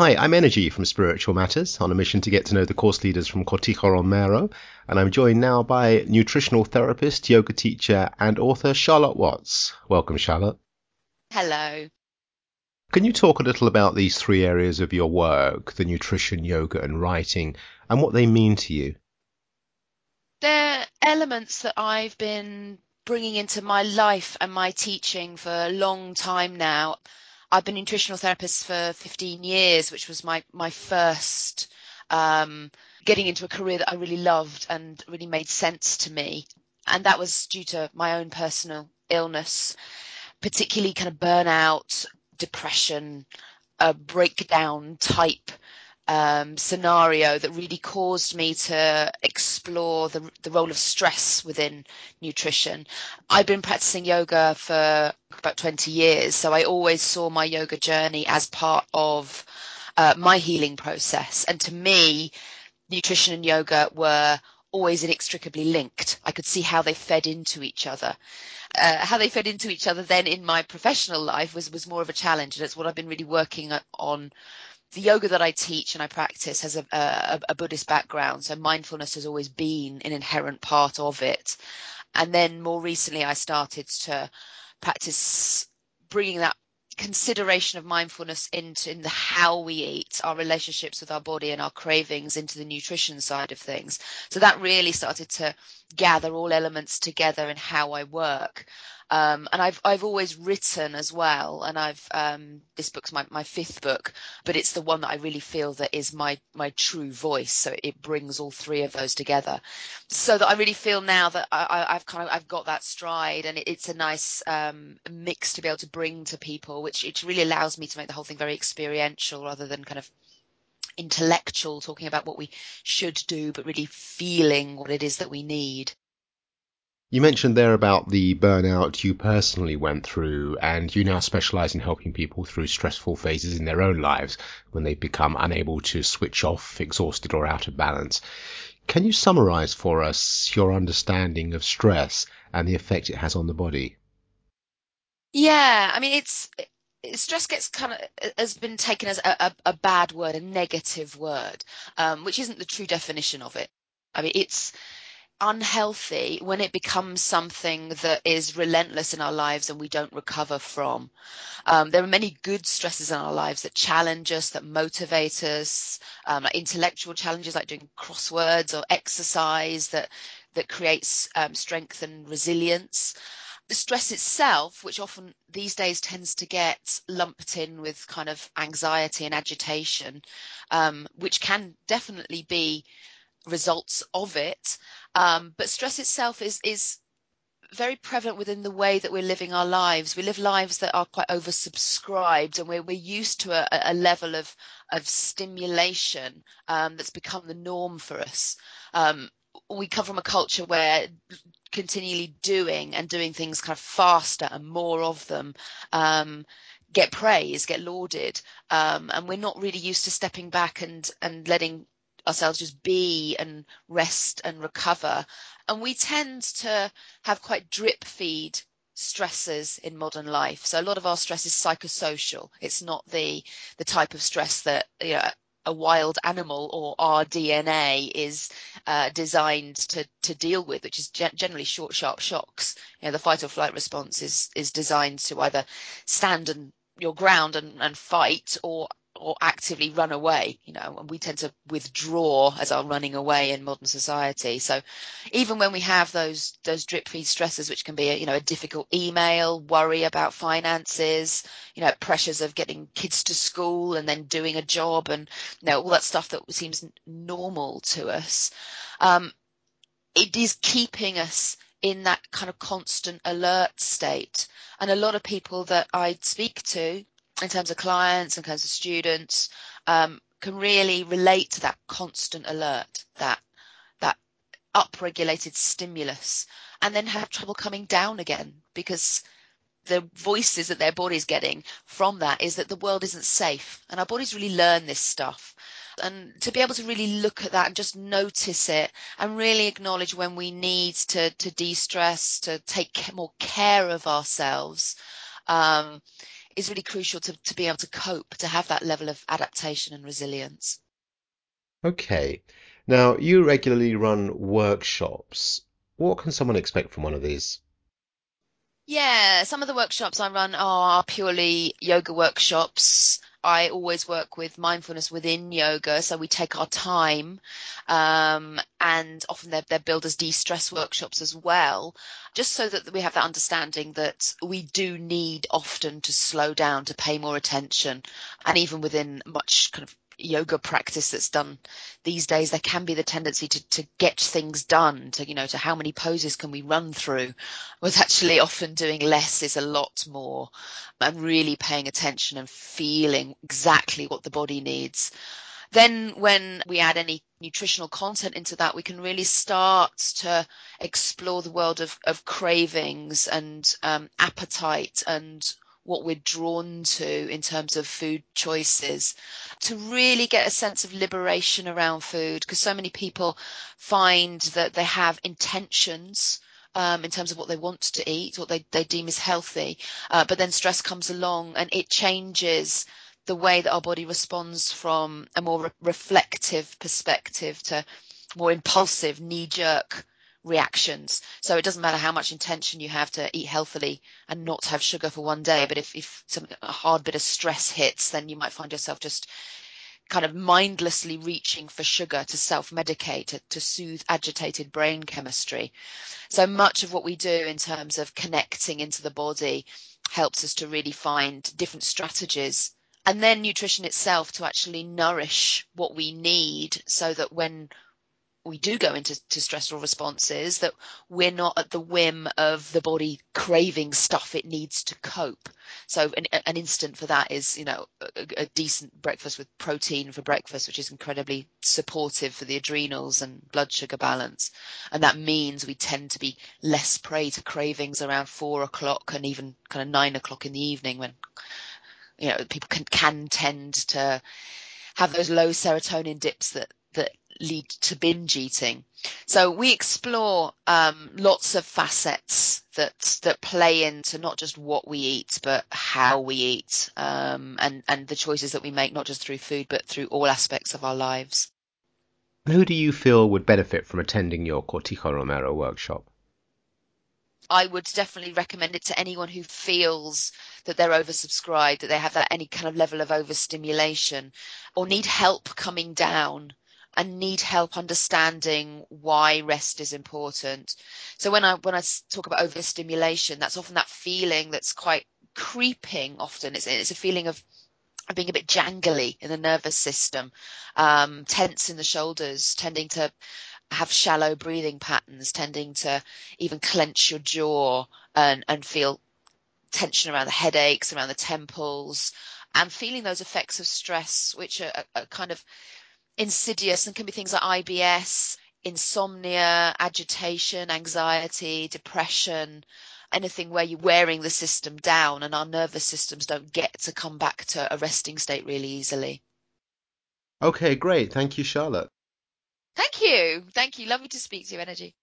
Hi, I'm Energy from Spiritual Matters on a mission to get to know the course leaders from Cortijo Romero, and I'm joined now by nutritional therapist, yoga teacher, and author Charlotte Watts. Welcome, Charlotte. Hello. Can you talk a little about these three areas of your work, the nutrition, yoga, and writing, and what they mean to you? They're elements that I've been bringing into my life and my teaching for a long time now. I've been a nutritional therapist for 15 years, which was my my first um, getting into a career that I really loved and really made sense to me. And that was due to my own personal illness, particularly kind of burnout, depression, a breakdown type um, scenario that really caused me to explore the, the role of stress within nutrition. I've been practicing yoga for about 20 years, so I always saw my yoga journey as part of uh, my healing process. And to me, nutrition and yoga were always inextricably linked. I could see how they fed into each other. Uh, how they fed into each other then in my professional life was, was more of a challenge. And it's what I've been really working on the yoga that I teach and I practice has a, a, a, Buddhist background, so mindfulness has always been an inherent part of it. And then more recently, I started to practice bringing that consideration of mindfulness into in the how we eat, our relationships with our body and our cravings into the nutrition side of things. So that really started to gather all elements together in how I work. Um, and I've I've always written as well, and I've um, this book's my, my fifth book, but it's the one that I really feel that is my my true voice. So it brings all three of those together, so that I really feel now that I, have kind of I've got that stride, and it, it's a nice um, mix to be able to bring to people, which it really allows me to make the whole thing very experiential rather than kind of intellectual, talking about what we should do, but really feeling what it is that we need. You mentioned there about the burnout you personally went through, and you now specialize in helping people through stressful phases in their own lives when they become unable to switch off, exhausted, or out of balance. Can you summarize for us your understanding of stress and the effect it has on the body? Yeah, I mean, it's stress gets kind of has been taken as a, a, a bad word, a negative word, um, which isn't the true definition of it. I mean, it's unhealthy when it becomes something that is relentless in our lives and we don't recover from. Um, there are many good stresses in our lives that challenge us, that motivate us, um, like intellectual challenges like doing crosswords or exercise that that creates um, strength and resilience. The stress itself, which often these days tends to get lumped in with kind of anxiety and agitation, um, which can definitely be results of it. Um, but stress itself is is very prevalent within the way that we're living our lives. We live lives that are quite oversubscribed, and we're we're used to a, a level of of stimulation um, that's become the norm for us. Um, we come from a culture where continually doing and doing things kind of faster and more of them um, get praise, get lauded, um, and we're not really used to stepping back and and letting ourselves just be and rest and recover. And we tend to have quite drip feed stresses in modern life. So a lot of our stress is psychosocial. It's not the the type of stress that you know, a wild animal or our DNA is uh, designed to to deal with, which is ge- generally short, sharp shocks. You know, the fight or flight response is is designed to either stand and your ground and, and fight or or actively run away, you know, and we tend to withdraw as our running away in modern society. So even when we have those those drip feed stresses, which can be a, you know a difficult email, worry about finances, you know, pressures of getting kids to school and then doing a job, and you know all that stuff that seems normal to us, um, it is keeping us in that kind of constant alert state. And a lot of people that I speak to in terms of clients and terms of students um, can really relate to that constant alert, that that upregulated stimulus, and then have trouble coming down again because the voices that their body's getting from that is that the world isn't safe, and our bodies really learn this stuff. And to be able to really look at that and just notice it and really acknowledge when we need to to de-stress, to take more care of ourselves, um, is really crucial to, to be able to cope, to have that level of adaptation and resilience. Okay. Now, you regularly run workshops. What can someone expect from one of these? Yeah, some of the workshops I run are purely yoga workshops. I always work with mindfulness within yoga, so we take our time, um, and often they're, they're as de-stress workshops as well, just so that we have that understanding that we do need often to slow down, to pay more attention, and even within much kind of yoga practice that's done these days, there can be the tendency to, to get things done, to, you know, to how many poses can we run through, was actually often doing less is a lot more and really paying attention and feeling exactly what the body needs. Then when we add any nutritional content into that, we can really start to explore the world of, of cravings and um, appetite and what we're drawn to in terms of food choices to really get a sense of liberation around food because so many people find that they have intentions um, in terms of what they want to eat, what they, they deem as healthy, uh, but then stress comes along and it changes the way that our body responds from a more re- reflective perspective to more impulsive, knee jerk reactions. So it doesn't matter how much intention you have to eat healthily and not have sugar for one day, but if, if some, a hard bit of stress hits, then you might find yourself just kind of mindlessly reaching for sugar to self-medicate, to, to soothe agitated brain chemistry. So much of what we do in terms of connecting into the body helps us to really find different strategies and then nutrition itself to actually nourish what we need so that when we do go into stressful responses that we're not at the whim of the body craving stuff it needs to cope. So an, an instant for that is, you know, a, a, decent breakfast with protein for breakfast, which is incredibly supportive for the adrenals and blood sugar balance. And that means we tend to be less prey to cravings around four o'clock and even kind of nine o'clock in the evening when, you know, people can, can tend to have those low serotonin dips that, that lead to binge eating. So we explore um, lots of facets that that play into not just what we eat, but how we eat, um, and and the choices that we make, not just through food, but through all aspects of our lives. Who do you feel would benefit from attending your Cortijo Romero workshop? I would definitely recommend it to anyone who feels that they're oversubscribed, that they have that any kind of level of overstimulation, or need help coming down and need help understanding why rest is important. So when I when I talk about overstimulation, that's often that feeling that's quite creeping. Often it's it's a feeling of being a bit jangly in the nervous system, um, tense in the shoulders, tending to have shallow breathing patterns, tending to even clench your jaw and, and feel tension around the headaches, around the temples, and feeling those effects of stress, which are, are kind of insidious and can be things like IBS, insomnia, agitation, anxiety, depression, anything where you're wearing the system down and our nervous systems don't get to come back to a resting state really easily. Okay, great. Thank you, Charlotte. Thank you. Thank you. Lovely to speak to you, Energy.